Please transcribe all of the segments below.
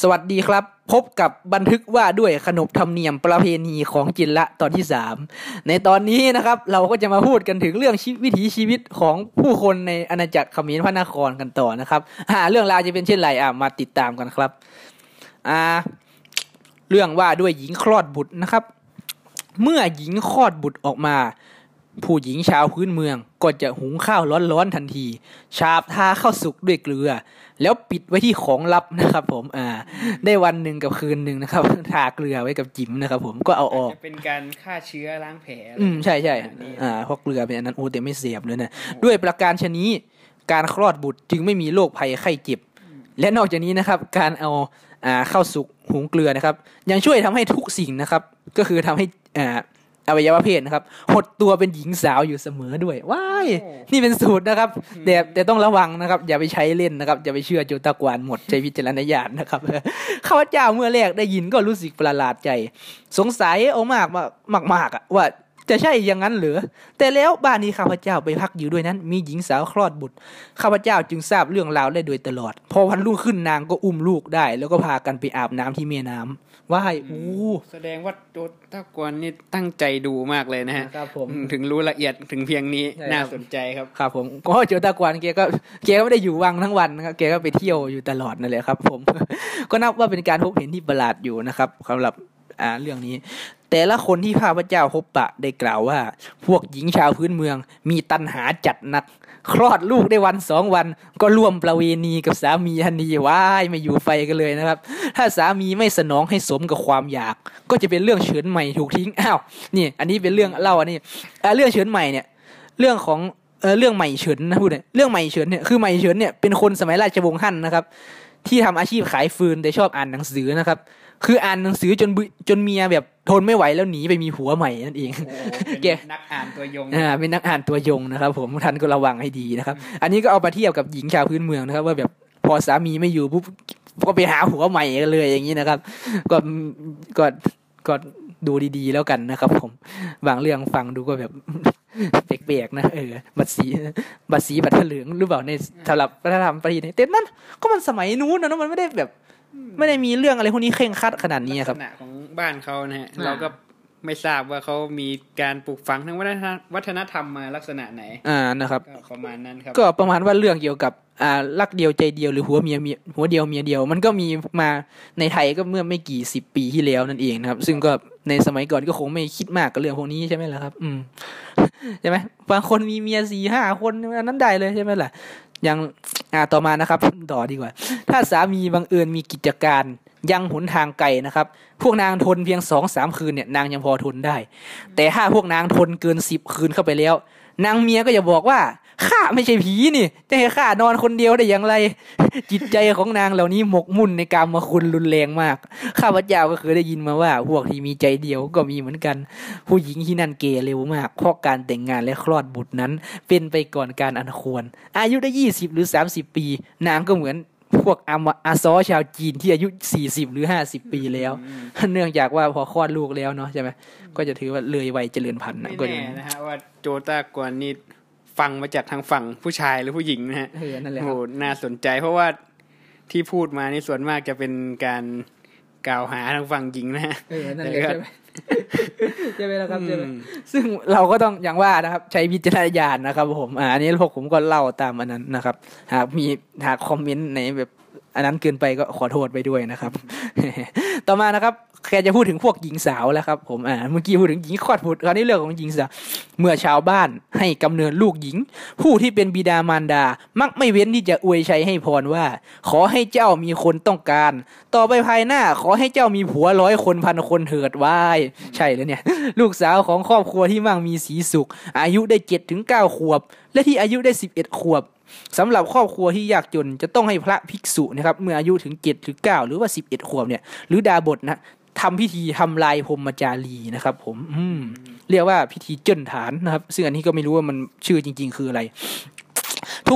สวัสดีครับ พบกับบันทึกว่าด้วยขนบธรรมเนียมประเพณีของจินละตอนที่สามในตอนนี้นะครับเราก็จะมาพูดกันถึงเรื่องวิถีชีวิตของผู้คนในอาณาจักรเขมรพระนครกันต่อนะครับอ่าเรื่องราวจะเป็นเช่นไรอะมาติดตามกันครับอ่าเรื่องว่าด้วยหญิงคลอดบุตรนะครับ เมื่อหญิงคลอดบุตรออกมา ผู้หญิงชาวพื้นเมืองก็จะหุงข้าวร้อนๆทันที ชาบทาข้าวสุกด้วยเกลือ แล้วปิดไว้ที่ของลับนะครับ ผม อ่า ได้วันหนึ่งกับคืนหนึ่งนะครับทาเกลือไว้กับจิ๋มนะครับ ผมก็เอาออกจะเป็นการฆ่าเชื้อล้างแผลอะไรอืมใช่ใช่แบบนี้อ่าเพราะเกลือเป็นอันนั้นโอ้แต่ไม่เสียบเลยนะด้วยประการชนี้การคลอดบุตรจึงไม่มีโรคภัยไข้เจ็บและนอกจากนี้นะครับ การเอาอ่าข้าวสุกหุงเกลือนะครับ ยังช่วยทำให้ทุกสิ่งนะครับ ก็คือทำให้อ่า อวัยวะเพศนะครับ หดตัวเป็นหญิงสาวอยู่เสมอด้วยว้ายนี่เป็นสูตรนะครับ แต่แต่ต้องระวังนะครับ อย่าไปใช้เล่นนะครับ อย่าไปเชื่อโจตะกวานหมดใช้วิจารณญาณนะครับข้าพเจ้าเมื่อแรกได้ยินก็รู้สึกประหลาดใจ สงสัยเอามากมากมากๆอะว่า จะใช่อย่างนั้นหรือ แต่แล้วบ้านนี้ข้าพเจ้าไปพักอยู่ด้วยนั้น มีหญิงสาวคลอดบุตร ข้าพเจ้าจึงทราบเรื่องราวได้โดยตลอด พอวันรุ่งขึ้นนางก็อุ้มลูกได้ แล้วก็พากันไปอาบน้ำที่แม่น้ำว่ายอู้แสดงว่าโดตากวนนี่ตั้งใจดูมากเลยนะฮะครับผมอืมถึงรู้ละเอียดถึงเพียงนี้ใช่ครับน่าสนใจครับครับผมก็โจตากวานแกก็แกก็ไม่ได้อยู่วังทั้งวันนะครับแกก็ไปเที่ยวอยู่ตลอดนั่นแหละครับ ผม ก็นับว่าเป็นการพบเห็นที่ประหลาดอยู่นะครับสำหรับอ่าเรื่องนี้ แต่ละคนที่ข้าพเจ้าพบปะได้กล่าวว่า พวกหญิงชาวพื้นเมือง มีตันหาจัดนัก คลอดลูกได้วันสองวัน ก็ร่วมประเวณีกับสามีทันทีว้ายไม่อยู่ไฟกันเลยนะครับ ถ้าสามีไม่สนองให้สมกับความอยาก ก็จะเป็นเรื่องเฉินใหม่ถูกทิ้งอ้าวนี่อันนี้เป็นเรื่องเล่าอันนี้เรื่องเฉินใหม่เนี่ย เรื่องของเออเรื่องใหม่เฉินนะพูดเนี่ยเรื่องใหม่เฉินเนี่ยคือใหม่เฉินเนี่ยเป็นคนสมัยราชวงศ์ฮั่นนะครับ ที่ทำอาชีพขายฟืนแต่ชอบอ่านหนังสือนะครับ คืออ่านหนังสือจนบึจนเมียแบบ ทนไม่ไหวแล้วหนีไปมีผัวใหม่นั่นเองเป็นแกนักอ่านตัวยงอ่าเป็นนักอ่านตัวยงนะครับ ผมท่านก็ระวังให้ดีนะครับ อันนี้ก็เอามาเทียบกับหญิงชาวพื้นเมืองนะครับ ว่าแบบพอสามีไม่อยู่ปุ๊บก็ไปหาผัวใหม่กันเลยอย่างนี้นะครับ ก็ก็ก็ดูดีๆ แล้วกันนะครับ ผมบางเรื่องฟังดูก็แบบแปลกๆนะเออบัตรสีบัตรสีบัตรเหลืองหรือเปล่าในสำหรับวัฒนธรรมประเทศนี้แต่นั่นก็มันสมัยนู้นนะเนอะมันไม่ได้แบบ ไม่ได้มีเรื่องอะไรพวกนี้เคร่งครัดขนาดนี้ลักคษรับณะของบ้านเขานะฮะอ่าเราก็ไม่ทราบว่าเขามีการปลูกฝังทางวัฒนธรรมวัฒนธรรมมาลักษณะไหน อ่านะครับก็ประมาณนั้นครับ ก็ประมาณว่าเรื่องเกี่ยวกับอ่ารักเดียวใจเดียวหรือหัวเมียเมียหัวเดียวเมียเดียว มันก็มีมาในไทยก็เมื่อไม่กี่สิบปีที่แล้วนั่นเองนะครับ ซึ่งก็ในสมัยก่อนก็คงไม่คิดมากกับเรื่องพวกนี้ใช่ไหมล่ะครับ อืมใช่ไหมบางคนมีเมียสี่ห้าคนอันนั้นได้เลยใช่ไหมล่ะอ ยังอ่าต่อมานะครับต่อดีกว่า ถ้าสามีบังเอิญมีกิจการ ยังหนทางไกลนะครับ พวกนางทนเพียงสองสามคืนเนี่ยนางยังพอทนได้ แต่ถ้าพวกนางทนเกินสิบคืนเข้าไปแล้ว นางเมียก็จะบอกว่าข้าไม่ใช่ผีนี่ จะให้ข้านอนคนเดียวได้อย่างไร จิตใจของนางเหล่านี้หมกมุ่นในการมาคุณรุนแรงมาก ข้าพเจ้าก็เคยได้ยินมาว่า พวกที่มีใจเดียวก็มีเหมือนกัน ผู้หญิงที่นั่นเกเร็วมากเพราะการแต่งงานและคลอดบุตรนั้น เป็นไปก่อนการอันควร อายุได้ยี่สิบหรือสามสิบปี นางก็เหมือน พวกอามาอาซอชาวจีนที่อายุสี่สิบหรือห้าสิบปีแล้ว เนื่องจากว่าพอคลอดลูกแล้วเนาะใช่ไหมก็จะถือว่าเลยวัยเจริญพันธุ์นะไม่ก็จะแน่นะฮะว่าโจตากวนนี่ฟังมาจากทางฝั่งผู้ชายหรือผู้หญิงนะฮะเออนั่นแหละโอ้คโหรับน่าสนใจเพราะว่าที่พูดมานี่ส่วนมากจะเป็นการกล่าวหาทางฝั่งหญิงนะฮะเออนั่นแหละ ใช่ไหมใช่ไหมล่ะครับใช่ไหมอืมซึ่งเราก็ต้องอย่างว่านะครับ ใช้วิจารณญาณนะครับ ผมอ่าอันนี้พวกผมก็เล่าตามอันนั้นนะครับ หากมีหากคอมเมนต์ไหนแบบ อันนั้นเกินไปก็ขอโทษไปด้วยนะครับ ต่อมานะครับแกจะพูดถึงพวกหญิงสาวแล้วครับผมอ่าเมื่อกี้พูดถึงหญิงคลอดบุตรคราวนี้เรื่องของหญิงสาวเมื่อชาวบ้านให้กำเนิดลูกหญิง ผู้ที่เป็นบิดามารดา มักไม่เว้นที่จะอวยชัยให้พรว่า ขอให้เจ้ามีคนต้องการ ต่อไปภายหน้าขอให้เจ้ามีผัวร้อยคนพันคนเถิดวายใช่แล้วเนี่ย ลูกสาวของครอบครัวที่มั่งมีสีสุข อายุได้เจ็ดถึงเก้าขวบ และที่อายุได้สิบเอ็ดขวบ สำหรับครอบครัวที่ยากจนจะต้องให้พระภิกษุนะครับเมื่ออายุถึงเจ็ดหรือเก้าหรือว่าสิบเอ็ดขวบเนี่ยหรือดาบทนะทำพิธีทำลายพรมจารีนะครับ ผมอืมเรียกว่าพิธีเจิ้นฐานนะครับ ซึ่งอันนี้ก็ไม่รู้ว่ามันชื่อจริง ๆ คืออะไร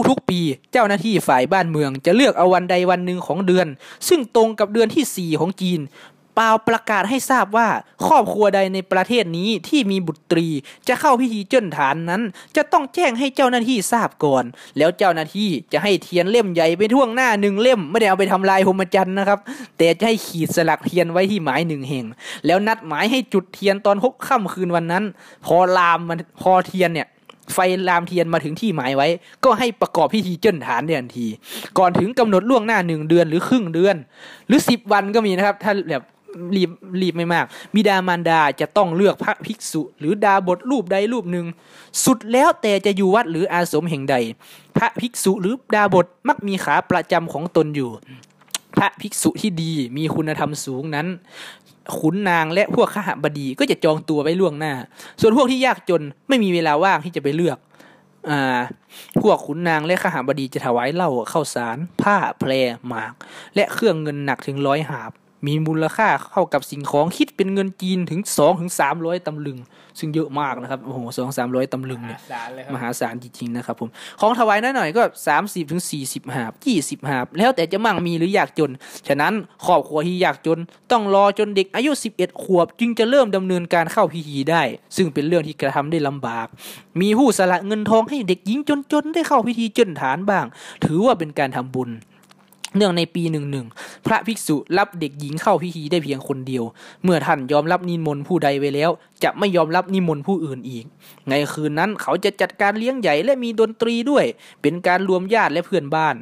ทุกๆ ปีเจ้าหน้าที่ฝ่ายบ้านเมืองจะเลือกเอาวันใดวันหนึ่งของเดือน ซึ่งตรงกับเดือนที่สี่ของจีน เปล่าประกาศให้ทราบว่าครอบครัวใดในประเทศนี้ที่มีบุตรี จะเข้าพิธีเจิ้นฐานนั้น จะต้องแจ้งให้เจ้าหน้าที่ทราบก่อน แล้วเจ้าหน้าที่จะให้เทียนเล่มใหญ่ไปท่วงหน้าหนึ่งเล่ม ไม่ได้เอาไปทำลายพรหมจรรย์นะครับ แต่จะให้ขีดสลักเทียนไว้ที่หมายหนึ่งแห่ง แล้วนัดหมายให้จุดเทียนตอนหกค่ำคืนวันนั้น พอลามมันพอเทียนเนี่ยไฟลามเทียนมาถึงที่หมายไว้ ก็ให้ประกอบพิธีเจิ้นฐานเดือนที ก่อนถึงกำหนดล่วงหน้าหนึ่งเดือนหรือครึ่งเดือน หรือสิบวันก็มีนะครับ ถ้าแบบ รีบรีบไม่มาก บิดามารดาจะต้องเลือกพระภิกษุ หรือดาบทรูปใดรูปหนึ่ง สุดแล้วแต่จะอยู่วัดหรืออาสมแห่งใด พระภิกษุหรือดาบทมักมีขาประจำของตนอยู่ พระภิกษุที่ดีมีคุณธรรมสูงนั้น ขุนนางและพวกขหบดีก็จะจองตัวไว้ล่วงหน้า ส่วนพวกที่ยากจนไม่มีเวลาว่างที่จะไปเลือกอ่าพวกขุนนางและขหบดีจะถวายเหล้าข้าวสาร ผ้าแพรหมาก และเครื่องเงินหนักถึงร้อยหาบ มีมูลค่าเข้ากับสิ่งของคิดเป็นเงินจีนถึงสองถึงสามร้อยตำลึง ซึ่งเยอะมากนะครับ โอ้โหสองสามร้อยตำลึงมเนี่ยหาศาลเลยครับมหาศาลจริงๆนะครับผม ของถวายน้อยหน่อยก็สามสิบถึงสี่สิบหาบยี่สิบหาบ แล้วแต่จะมั่งมีหรืออยากจน ฉะนั้นครอบครัวที่อยากจน ต้องรอจนเด็กอายุสิบเอ็ดขวบ จึงจะเริ่มดำเนินการเข้าพิธีได้ ซึ่งเป็นเรื่องที่กระทำได้ลำบาก มีผู้สละเงินทองให้เด็กหญิงจนๆได้เข้าพิธีจนฐานบ้าง ถือว่าเป็นการทำบุญ เนื่องในปีหนึ่งหนึ่งพระภิกษุรับเด็กหญิงเข้าพิธีได้เพียงคนเดียว เมื่อท่านยอมรับนิมนต์ผู้ใดไว้แล้ว จะไม่ยอมรับนิมนต์ผู้อื่นอีก ในคืนนั้นเขาจะจัดการเลี้ยงใหญ่และมีดนตรีด้วย เป็นการรวมญาติและเพื่อนบ้าน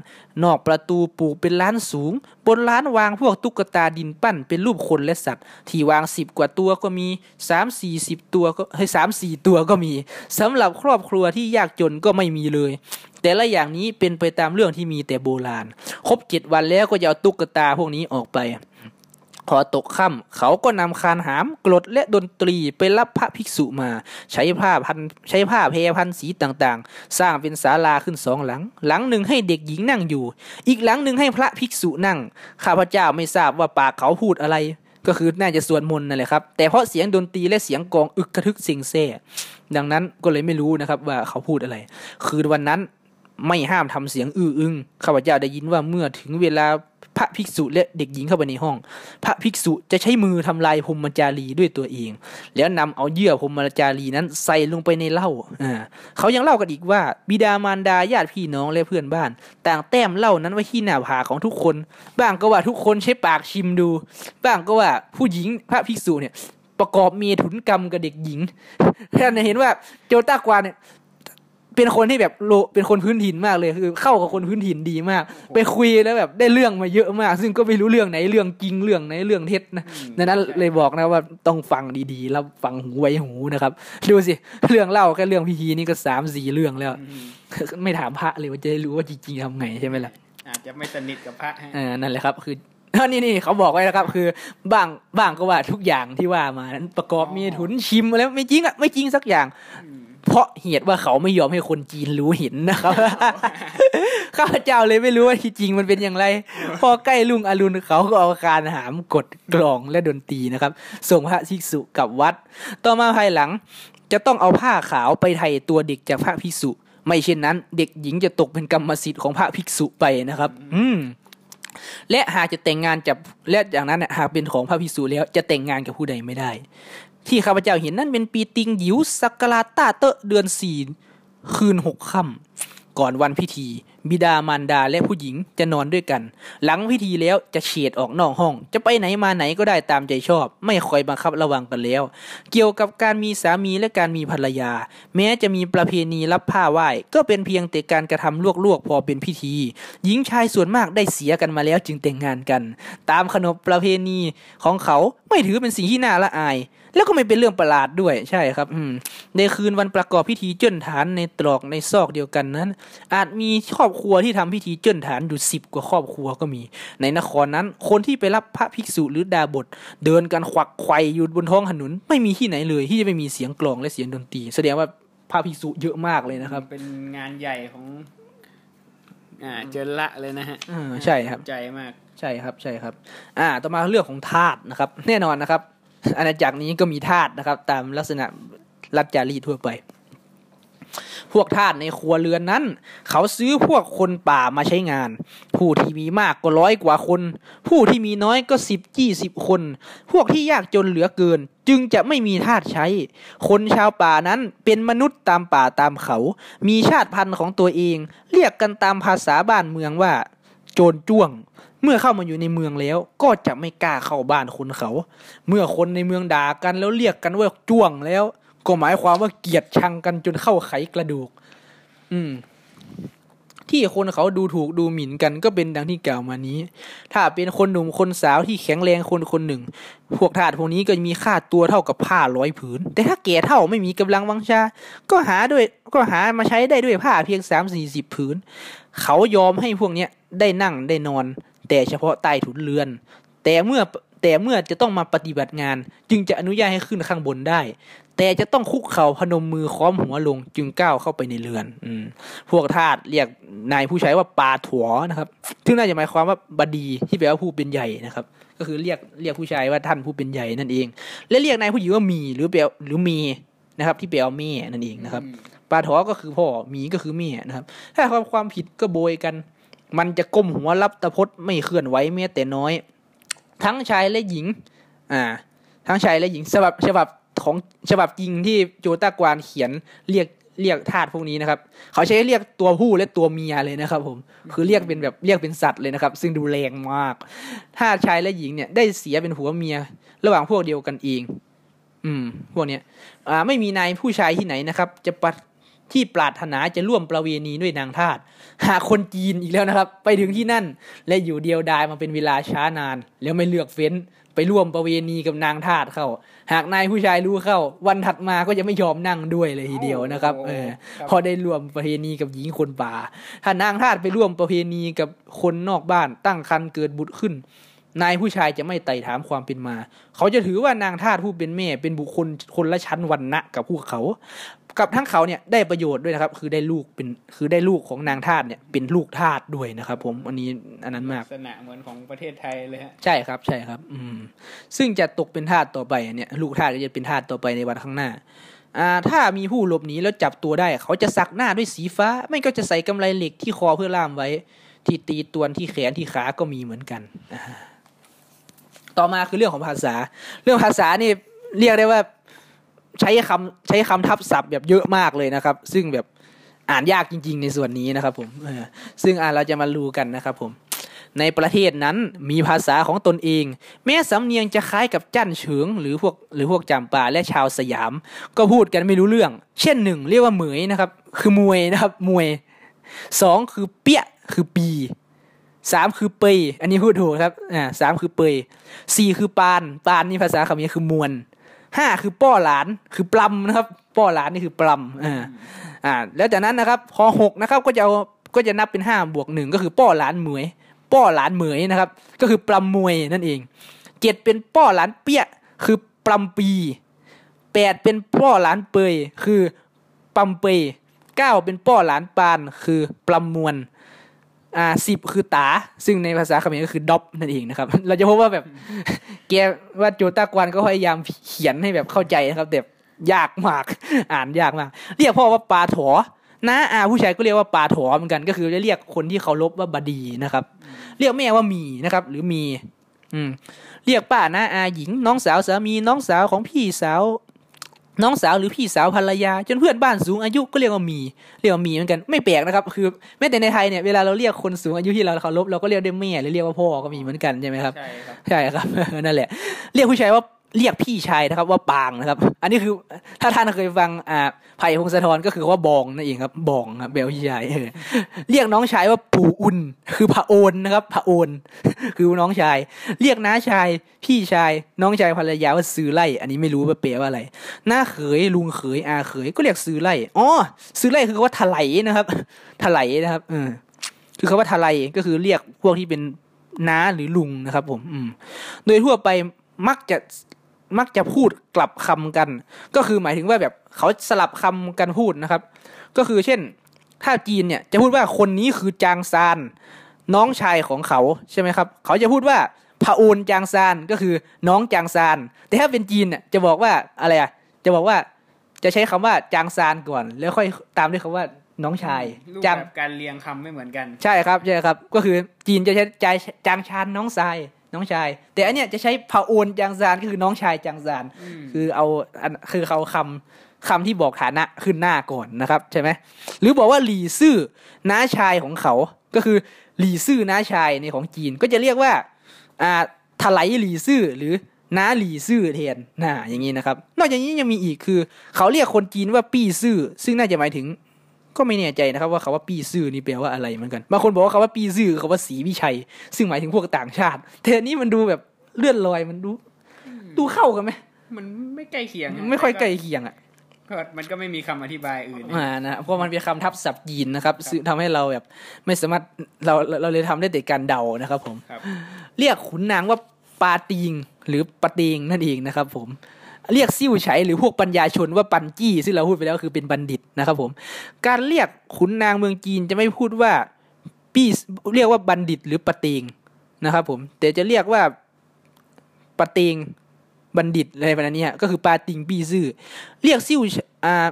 นอกประตูปลูกเป็นร้านสูง บนร้านวางพวกตุ๊กตาดินปั้นเป็นรูปคนและสัตว์ ที่วางสิบกว่าตัวก็มีสามสี่สิบตัวก็ให้สามสี่ตัวก็มีสำหรับครอบครัวที่ยากจนก็ไม่มีเลย แต่ละอย่างนี้เป็นไปตามเรื่องที่มีแต่โบราณ ครบเจ็ดวันแล้วก็จะเอาตุ๊กตาพวกนี้ออกไป พอตกค่ำเขาก็นำคานหามกรดและดนตรีไปรับพระภิกษุมา ใช้ผ้าพันใช้ผ้าเพพันสีต่างๆ สร้างเป็นศาลาขึ้นสองหลัง หลังหนึ่งให้เด็กหญิงนั่งอยู่ อีกหลังหนึ่งให้พระภิกษุนั่ง ข้าพเจ้าไม่ทราบว่าปากเขาพูดอะไร ก็คือน่าจะสวดมนต์นั่นแหละครับ แต่เพราะเสียงดนตรีและเสียงกองอึกกระทึกเสียงแซ่ดังนั้นก็เลยไม่รู้นะครับว่าเขาพูดอะไร คืนวันนั้น ไม่ห้ามทำเสียงอื้ออึงข้าพเจ้าได้ยินว่าเมื่อถึงเวลาพระภิกษุและเด็กหญิงเข้าไปในห้อง พระภิกษุจะใช้มือทำลายพรมจารีด้วยตัวเอง แล้วนำเอาเยื่อพรมจารีนั้นใส่ลงไปในเหล้าอ่าเขายังเล่ากันอีกว่า บิดามารดาญาติพี่น้องและเพื่อนบ้าน ต่างแต้มเหล้านั้นไว้ที่หน้าผาของทุกคน บ้างก็ว่าทุกคนใช้ปากชิมดู บ้างก็ว่าผู้หญิงพระภิกษุเนี่ยประกอบเมีถุนกรรมกับเด็กหญิงท่านเห็นว่าโจต้ากวานเนี่ย เป็นคนที่แบบโลเป็นคนพื้นถิ่นมากเลยคือเข้ากับคนพื้นถิ่นดีมาก ไปคุยแล้วแบบได้เรื่องมาเยอะมาก ซึ่งก็ไม่รู้เรื่องไหนเรื่องจริงเรื่องไหนเรื่องเท็จนะดังนั้นเลยบอกนะว่าต้องฟังดีๆแล้วฟังหูไว้หูนะครับ ดูสิเรื่องเล่าแค่เรื่องพิธีนี่ก็สามสี่เรื่องแล้วอืมไม่ถามพระเลยว่าจะได้รู้ว่าจริงๆทำไงใช่ไหมล่ะอาจจะไม่สนิทกับพระฮะอ่านั่นแหละครับคือนี่นี่เขาบอกไว้นะครับ คือบ้างบ้างก็ว่าทุกอย่างที่ว่ามานั้นประกอบมีถุนชิมมาแล้วไม่จริงอะไม่จริงสักอย่าง เพราะเหตุว่าเขาไม่ยอมให้คนจีนรู้เห็นนะครับ ข้าพเจ้าเลยไม่รู้ว่าที่จริงมันเป็นอย่างไร พอใกล้ลุงอรุณเขาก็เอาคานหามกดกลองและดนตรีนะครับ ส่งพระภิกษุกลับวัด ต่อมาภายหลัง จะต้องเอาผ้าขาวไปไถ่ตัวเด็กจากพระภิกษุ ไม่เช่นนั้น เด็กหญิงจะตกเป็นกรรมสิทธิ์ของพระภิกษุไปนะครับ อืม และหากจะแต่งงานกับและอย่างนั้นหากเป็นของพระภิกษุแล้วจะแต่งงานกับผู้ใดไม่ได้ ที่ข้าพเจ้าเห็นนั่นเป็นปีติงหยิวสักราตาเตอะเดือนสี่คืนหกค่ำก่อนวันพิธี บิดามารดาและผู้หญิงจะนอนด้วยกัน หลังพิธีแล้วจะเฉียดออกนอกห้อง จะไปไหนมาไหนก็ได้ตามใจชอบ ไม่คอยบังคับระวังกันแล้ว เกี่ยวกับการมีสามีและการมีภรรยา แม้จะมีประเพณีรับผ้าไหว้ก็เป็นเพียงแต่การกระทำลวกๆพอเป็นพิธี หญิงชายส่วนมากได้เสียกันมาแล้วจึงแต่งงานกัน ตามขนบประเพณีของเขาไม่ถือเป็นสิ่งที่น่าละอายแล้วก็ไม่เป็นเรื่องประหลาดด้วยใช่ครับ อืม ในคืนวันประกอบพิธีเจิ้นฐานในตรอกในซอกเดียวกันนั้น อาจมีครอบครัวที่ทำพิธีเจิ้นฐานอยู่สิบกว่าครอบครัวก็มี ในนครนั้น คนที่ไปรับพระภิกษุหรือดาบท เดินกันขวักไขว่อยู่บนท้องถนนไม่มีที่ไหนเลย ที่จะไม่มีเสียงกลองและเสียงดนตรี แสดงว่าพระภิกษุเยอะมากเลยนะครับ เป็นงานใหญ่ของ อ่าเจริญละเลยนะฮะอ่าใช่ครับ ใจมาก ใช่ครับ ใช่ครับ อ่า ต่อมาเรื่องของทาสนะครับ แน่นอนนะครับ อาณาจักรนี้ก็มีทาสนะครับ ตามลักษณะรัฐจารีทั่วไป พวกทาสในครัวเรือนนั้น เขาซื้อพวกคนป่ามาใช้งาน ผู้ที่มีมากก็ร้อยกว่าคน ผู้ที่มีน้อยก็สิบยี่สิบคน พวกที่ยากจนเหลือเกิน จึงจะไม่มีทาสใช้ คนชาวป่านั้นเป็นมนุษย์ตามป่าตามเขา มีชาติพันธุ์ของตัวเอง เรียกกันตามภาษาบ้านเมืองว่า จรจ้วง เมื่อเข้ามาอยู่ในเมืองแล้ว ก็จะไม่กล้าเข้าบ้านคนเขา เมื่อคนในเมืองด่ากันแล้วเรียกกันว่าจ้วงแล้ว ก็หมายความว่าเกลียดชังกันจนเข้าไขกระดูก อืม ที่คนเขาดูถูกดูหมิ่นกันก็เป็นดังที่กล่าวมานี้ ถ้าเป็นคนหนุ่มคนสาวที่แข็งแรงคนคนหนึ่ง พวกทาสพวกนี้ก็มีค่าตัวเท่ากับผ้าร้อยผืน แต่ถ้าแก่เท่าไม่มีกำลังวังชา ก็หาด้วยก็หามาใช้ได้ด้วยผ้าเพียงสามสี่สิบผืน เขายอมให้พวกเนี้ย ได้นั่งได้นอน แต่เฉพาะใต้ถุนเรือน แต่เมื่อแต่เมื่อจะต้องมาปฏิบัติงาน จึงจะอนุญาตให้ขึ้นข้างบนได้ แต่จะต้องคุกเข่าพนมมือค้อมหัวลง จึงก้าวเข้าไปในเรือนอืมพวกทาสเรียกนายผู้ใช้ว่าปาถัวนะครับซึ่งน่าจะหมายความว่าบดีที่แปลว่าผู้เป็นใหญ่นะครับ ก็คือเรียกเรียกผู้ชายว่าท่านผู้เป็นใหญ่นั่นเอง และเรียกนายผู้หญิงว่ามีหรือแปลหรือมีนะครับ ที่แปลว่าแม่นั่นเองนะครับปาถอก็คือพ่อหมีก็คือแม่นะครับ ถ้าความความผิดก็โบยกัน มันจะก้มหัวรับตะพดไม่เคลื่อนไหวแม้แต่น้อย ทั้งชายและหญิง อ่า ทั้งชายและหญิงฉบับฉบับของฉบับจริงที่โจตากวานเขียนเรียกเรียกทาสพวกนี้นะครับ เขาใช้เรียกตัวผู้และตัวเมียเลยนะครับ ผมคือเรียกเป็นแบบเรียกเป็นสัตว์เลยนะครับ ซึ่งดูแรงมากทาสชายและหญิงเนี่ยได้เสียเป็นผัวเมีย ระหว่างพวกเดียวกันเอง อืม พวกเนี้ย อ่า ไม่มีนายผู้ชายที่ไหนนะครับ จะปะ ที่ปรารถนาจะร่วมประเวณีด้วยนางทาสหาคนจีนอีกแล้วนะครับ ไปถึงที่นั่น และอยู่เดียวดายมาเป็นเวลาช้านาน แล้วไม่เลือกเฟ้นไปร่วมประเวณีกับนางทาสเข้า หากนายผู้ชายรู้เข้า วันถัดมาก็จะไม่ยอมนั่งด้วยเลยทีเดียวนะครับ เออ พอได้ร่วมประเพณีกับหญิงคนป่า ถ้านางทาสไปร่วมประเพณีกับคนนอกบ้านตั้งครรภ์เกิดบุตรขึ้น นายผู้ชายจะไม่ไต่ถามความเป็นมา เขาจะถือว่านางทาสผู้เป็นแม่เป็นบุคคลคนละชั้นวรรณะกับพวกเขา กับทั้งเขาเนี่ยได้ประโยชน์ด้วยนะครับ คือได้ลูกเป็นคือได้ลูกของนางทาสเนี่ยเป็นลูกทาสด้วยนะครับ ผมอันนี้อันนั้นมากลักษณะเหมือนของประเทศไทยเลยฮะใช่ครับใช่ครับ อืม ซึ่งจะตกเป็นทาสต่อไปเนี่ยลูกทาสก็จะเป็นทาสต่อไปในวันข้างหน้าอ่าถ้ามีผู้หลบหนีแล้วจับตัวได้ เขาจะสักหน้าด้วยสีฟ้า ไม่ก็จะใส่กำไรเหล็กที่คอเพื่อล่ามไว้ ที่ตีตวนที่แขนที่ขาก็มีเหมือนกันอ่าต่อมาคือเรื่องของภาษา เรื่องภาษานี่เรียกได้ว่า ใช้คำใช้คำทับศัพท์แบบเยอะมากเลยนะครับ ซึ่งแบบอ่านยากจริง ๆ ในส่วนนี้นะครับผมซึ่งอ่าเราจะมารู้กันนะครับผมในประเทศนั้นมีภาษาของตนเอง แม้สำเนียงจะคล้ายกับจันเฉิงหรือพวกหรือพวกจำปาและชาวสยาม ก็พูดกันไม่รู้เรื่อง เช่นหนึ่งเรียกว่าเหมยนะครับ คือมวยนะครับมวยสองคือเปี้ยคือปีสามคือเปยอันนี้พูดถูกครับอ่าสามคือเปยสี่คือปานปานนี่ภาษาเขมรคือมวล ห้าคือป้อหลานคือปลำนะครับ ป้อหลานนี่คือปลำอ่าอ่า แล้วจากนั้นนะครับพอหกนะครับก็จะเอาก็จะนับเป็นห้าบวกหนึ่งก็คือป้อหลานเหมย ป้อหลานเหมยนะครับ ก็คือปลำมวยนั่นเองเจ็ดเป็นป้อหลานเปี้ยคือปลำปีแปดเป็นป้อหลานเปยคือปลำเปยเก้าเป็นป้อหลานปานคือปลำมวน อ่าสิบคือตา ซึ่งในภาษาเขมรก็คือด็อบนั่นเองนะครับ เราจะพบว่าแบบแกว่าโจตากวนก็พยายามเขียนให้แบบเข้าใจนะครับแต่ยากมาก อ่านยากมาก เรียกพ่อว่าปาถอน้าอาผู้ชายก็เรียกว่าปาถอเหมือนกัน ก็คือเรียกคนที่เคารพว่าบดีนะครับ เรียกแม่ว่ามีนะครับ หรือมี อืม เรียกป้าน้าอาหญิงน้องสาวสามีน้องสาวของพี่สาว น้องสาวหรือพี่สาวภรรยา จนเพื่อนบ้านสูงอายุก็เรียกว่ามี เรียกว่ามีเหมือนกันไม่แปลกนะครับ คือแม้แต่ในไทยเนี่ยเวลาเราเรียกคนสูงอายุที่เราเคารพเราก็เรียกด้วยแม่หรือเรียกว่าพ่อก็มีเหมือนกันใช่ไหมครับใช่ครับใช่ครับนั่นแหละ เรียกผู้ชายว่า เรียกพี่ชายนะครับว่าปางนะครับ อันนี้คือถ้าท่านเคยฟังอ่าไผ่พงศธรก็คือว่าบองนั่นเองครับบองครับเบลพี่ชายเรียกน้องชายว่าปู่อุ่น คือพระโอนนะครับพระโอนคือน้องชาย เรียกน้าชาย พี่ชาย น้องชายภรรยาว่าซื้อไล่ อันนี้ไม่รู้ว่าแปลว่าอะไรหน้าเขยลุงเขยอาเขยก็เรียกซื้อไล่อ๋อซื้อไล่คือว่าถลายนะครับถลายนะครับเออคือคำว่าถลายก็คือเรียกพวกที่เป็นน้าหรือลุงนะครับ ผม อืม โดยทั่วไปมักจะ มักจะพูดกลับคำกัน ก็คือหมายถึงว่าแบบเขาสลับคำกันพูดนะครับ ก็คือเช่น ถ้าจีนเนี่ยจะพูดว่าคนนี้คือจางซานน้องชายของเขาใช่ไหมครับ เขาจะพูดว่าพระโอนจางซานก็คือน้องจางซาน แต่ถ้าเป็นจีนเนี่ยจะบอกว่าอะไรอะจะบอกว่าจะใช้คำว่าจางซานก่อน แล้วค่อยตามด้วยคำว่าน้องชายรูปจางแบบการเรียงคำไม่เหมือนกัน ใช่ครับใช่ครับ ก็คือจีนจะใช้ใจจางชานน้องชาย น้องชาย แต่อันเนี้ยจะใช้พาโอนจางซานก็คือน้องชายจางซานมคือเอาอันคือเขาคำคำที่บอกฐานะขึ้นหน้าก่อนนะครับใช่ไหมหรือบอกว่าหลี่ซื่อน้าชายของเขา ก็คือหลี่ซื่อน้าชายในของจีนก็จะเรียกว่าอ่าถลายหลี่ซื่อหรือน้าหลี่ซื่อแทนน่าอย่างนี้นะครับ นอกจากนี้ยังมีอีกคือ เขาเรียกคนจีนว่าปี้ซื่อ ซึ่งน่าจะหมายถึง ก็ไม่แน่ใจนะครับว่าคาว่าปี้ซื่อนี่แปลว่าอะไรเหมือนกันบางคนบอกว่าคาว่าปี้ซื่อคือคาว่าสีวิชัย ซึ่งหมายถึงพวกต่างชาติ แต่อันนี้มันดูแบบเลื่อนลอยมันดูดูเข้ากันไหมมันไม่ใกล้เคียงนะไม่ค่อยใกล้เคียงอะก็มันก็ไม่มีคำอธิบายอื่นอ่านะเพราะมันเป็นคำทับศัพท์ยีนนะครับซึ่งทำให้เราแบบ ไม่สามารถเราเราเราเลยทำได้แต่การเดานะครับ ผมครับเรียกขุนนางว่าปาติงหรือปะเตงนั่นเองนะครับ ผม เรียกซิ่วไฉหรือพวกปัญญาชนว่าปันจี้ซึ่งเราพูดไปแล้วคือเป็นบัณฑิตนะครับผม การเรียกขุนนางเมืองจีนจะไม่พูดว่าปี้เรียกว่าบัณฑิตหรือปะเตงนะครับผมแต่จะเรียกว่าปะเตงบัณฑิตอะไรประมาณนี้ก็คือปาติงปี้ซื่อเรียกซิ่วอ่า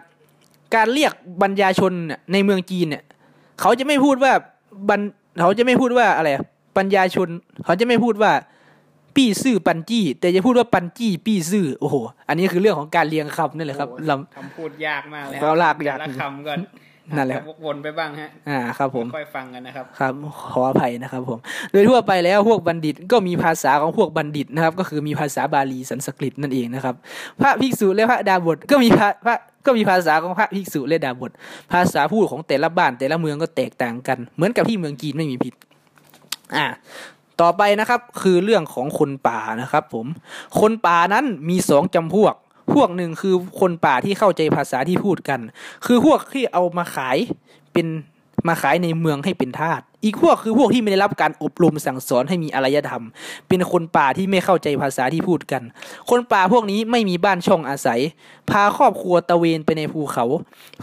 การเรียกบรรยาชนในเมืองจีนเนี่ยเขาจะไม่พูดว่าบรรเขาจะไม่พูดว่าอะไรปัญญาชน เขาจะไม่พูดว่า ปี้ซื่อปันจี้ แต่จะพูดว่าปันจี้ปี้ซื่อโอ้โห อันนี้คือเรื่องของการเรียงคำนั่นแหละครับโอ้เราคำพูดยากมากเลยเราลากยากแต่ละคำก็นั่นแหละวกวนไปบ้างฮะ อ่า ครับผม ค่อยฟังกันนะครับ ครับ ขออภัยนะครับผม โดยทั่วไปแล้วพวกบัณฑิตก็มีภาษาของพวกบัณฑิตนะครับ ก็คือมีภาษาบาลีสันสกฤตนั่นเองนะครับ พระภิกษุและพระดาบทก็มีพระพระก็มีภาษาของพระภิกษุและดาบท ภาษาพูดของแต่ละบ้านแต่ละเมืองก็แตกต่างกัน เหมือนกับที่เมืองจีนไม่มีผิด อ่า ต่อไปนะครับคือเรื่องของคนป่านะครับผมคนป่านั้นมีสองจำพวก พวกหนึ่งคือคนป่าที่เข้าใจภาษาที่พูดกัน คือพวกที่เอามาขายเป็นมาขายในเมืองให้เป็นทาส อีกพวกคือพวกที่ไม่ได้รับการอบรมสั่งสอนให้มีอารยธรรม เป็นคนป่าที่ไม่เข้าใจภาษาที่พูดกัน คนป่าพวกนี้ไม่มีบ้านช่องอาศัย พาครอบครัวตะเวนไปในภูเขา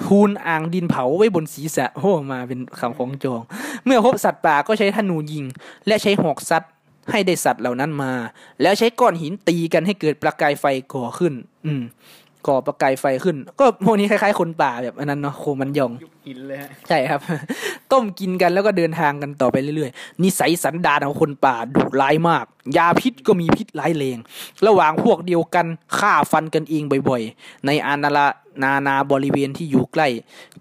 พูนอ่างดินเผาไว้บนศีรษะโอ้มาเป็นคำของจอง เมื่อพบสัตว์ป่าก็ใช้ธนูยิง และใช้หอกซัดให้ได้สัตว์เหล่านั้นมา แล้วใช้ก้อนหินตีกันให้เกิดประกายไฟก่อขึ้น อืม ก่อประกายไฟขึ้น ก็พวกนี้คล้ายๆคนป่าแบบอันนั้นเนาะโคมันยองยุคหินเลยฮะใช่ครับ ต้มกินกันแล้วก็เดินทางกันต่อไปเรื่อยๆนิสัยสันดานของคนป่าดุร้ายมาก ยาพิษก็มีพิษร้ายแรงระหว่างพวกเดียวกันฆ่าฟันกันเองบ่อยๆ ในอาณาละนานาบริเวณที่อยู่ใกล้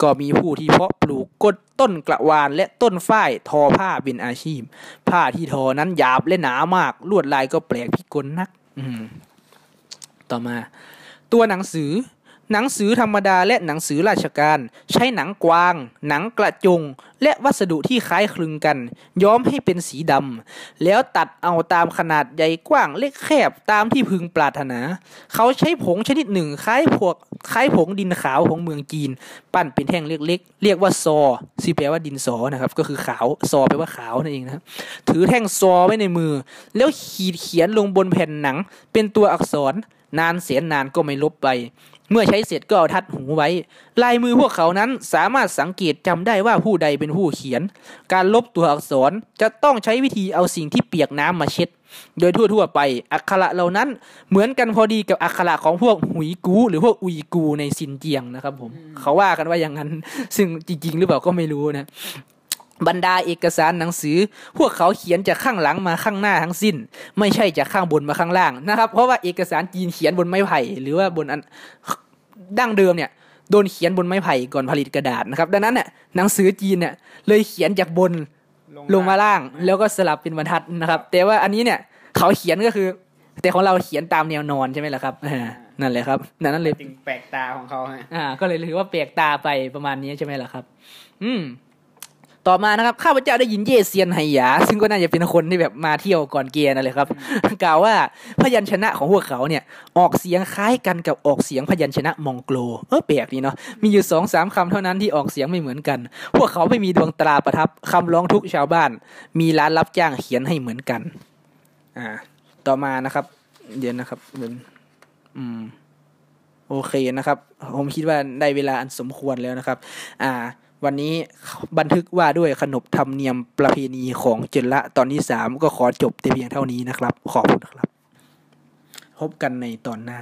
ก็มีผู้ที่เพาะปลูกกดต้นกระวานและต้นฝ้ายทอผ้าเป็นอาชีพ ผ้าที่ทอนั้นหยาบและหนามากลวดลายก็แปลกพิกลนัก อืมต่อมา ตัวหนังสือ หนังสือธรรมดาและหนังสือราชการ ใช้หนังกวาง หนังกระจง และวัสดุที่คล้ายคลึงกัน ย้อมให้เป็นสีดำแล้วตัดเอาตามขนาดใหญ่กว้างเล็กแคบตามที่พึงปรารถนา เขาใช้ผงชนิดหนึ่งคล้ายพวกคล้ายผงดินขาวของเมืองจีน ปั้นเป็นแท่งเล็กๆ เรียกว่าซอซึ่งแปลว่าดินสอนะครับ ก็คือขาวซอแปลว่าขาวนั่นเองนะถือแท่งซอไว้ในมือ แล้วขีดเขียนลงบนแผ่นหนัง เป็นตัวอักษร นานเสียนนานก็ไม่ลบไป เมื่อใช้เสร็จก็เอาทัดหูไว้ ลายมือพวกเขานั้นสามารถสังเกตจำได้ว่าผู้ใดเป็นผู้เขียน การลบตัวอักษรจะต้องใช้วิธีเอาสิ่งที่เปียกน้ำมาเช็ด โดยทั่วๆไป อักขระเหล่านั้นเหมือนกันพอดีกับอักขระของพวกหุยกู หรือพวกอุยกูในซินเจียงนะครับผม เขาว่ากันว่าอย่างนั้น ซึ่งจริง ๆ หรือเปล่าก็ไม่รู้นะ บรรดาเอกสารหนังสือ พวกเขาเขียนจากข้างหลังมาข้างหน้าทั้งสิ้น ไม่ใช่จากข้างบนมาข้างล่างนะครับ เพราะว่าเอกสารจีนเขียนบนไม้ไผ่หรือว่าบนอันดั้งเดิมเนี่ยโดนเขียนบนไม้ไผ่ก่อนผลิตกระดาษนะครับ ดังนั้นเนี่ยหนังสือจีนเนี่ยเลยเขียนจากบนลงมาล่างแล้วก็สลับเป็นบรรทัดนะครับ แต่ว่าอันนี้เนี่ยเขาเขียนก็คือ แต่ของเราเขียนตามแนวนอนใช่ไหมล่ะครับอ่านั่นแหละครับนั่นเลยจึงแปลกตาของเขาฮะอ่า ก็เลยถือว่าแปลกตาไปประมาณนี้ใช่ไหมล่ะครับ อืม ต่อมานะครับข้าพเจ้าได้ยินเย่เซียนไหหยา ซึ่งก็น่าจะเป็นคนที่แบบมาเที่ยวก่อนเกียร์นั่นแหละครับ กล่าวว่าพยัญชนะของพวกเขาเนี่ยออกเสียงคล้ายกันกับออกเสียงพยัญชนะมองโกลเออแปลกดีเนาะมีอยู่สองสามคำเท่านั้นที่ออกเสียงไม่เหมือนกัน พวกเขาไม่มีดวงตราประทับคำร้องทุกชาวบ้าน มีร้านรับจ้างเขียนให้เหมือนกันอ่าต่อมานะครับ เดี๋ยวนะครับเดี๋ยวอืมโอเคนะครับ ผมคิดว่าได้เวลาอันสมควรแล้วนะครับ อ่า วันนี้บันทึกว่าด้วยขนบธรรมเนียมประเพณีของเจนละตอนที่สามก็ขอจบแต่เพียงเท่านี้นะครับ ขอบคุณครับ พบกันในตอนหน้า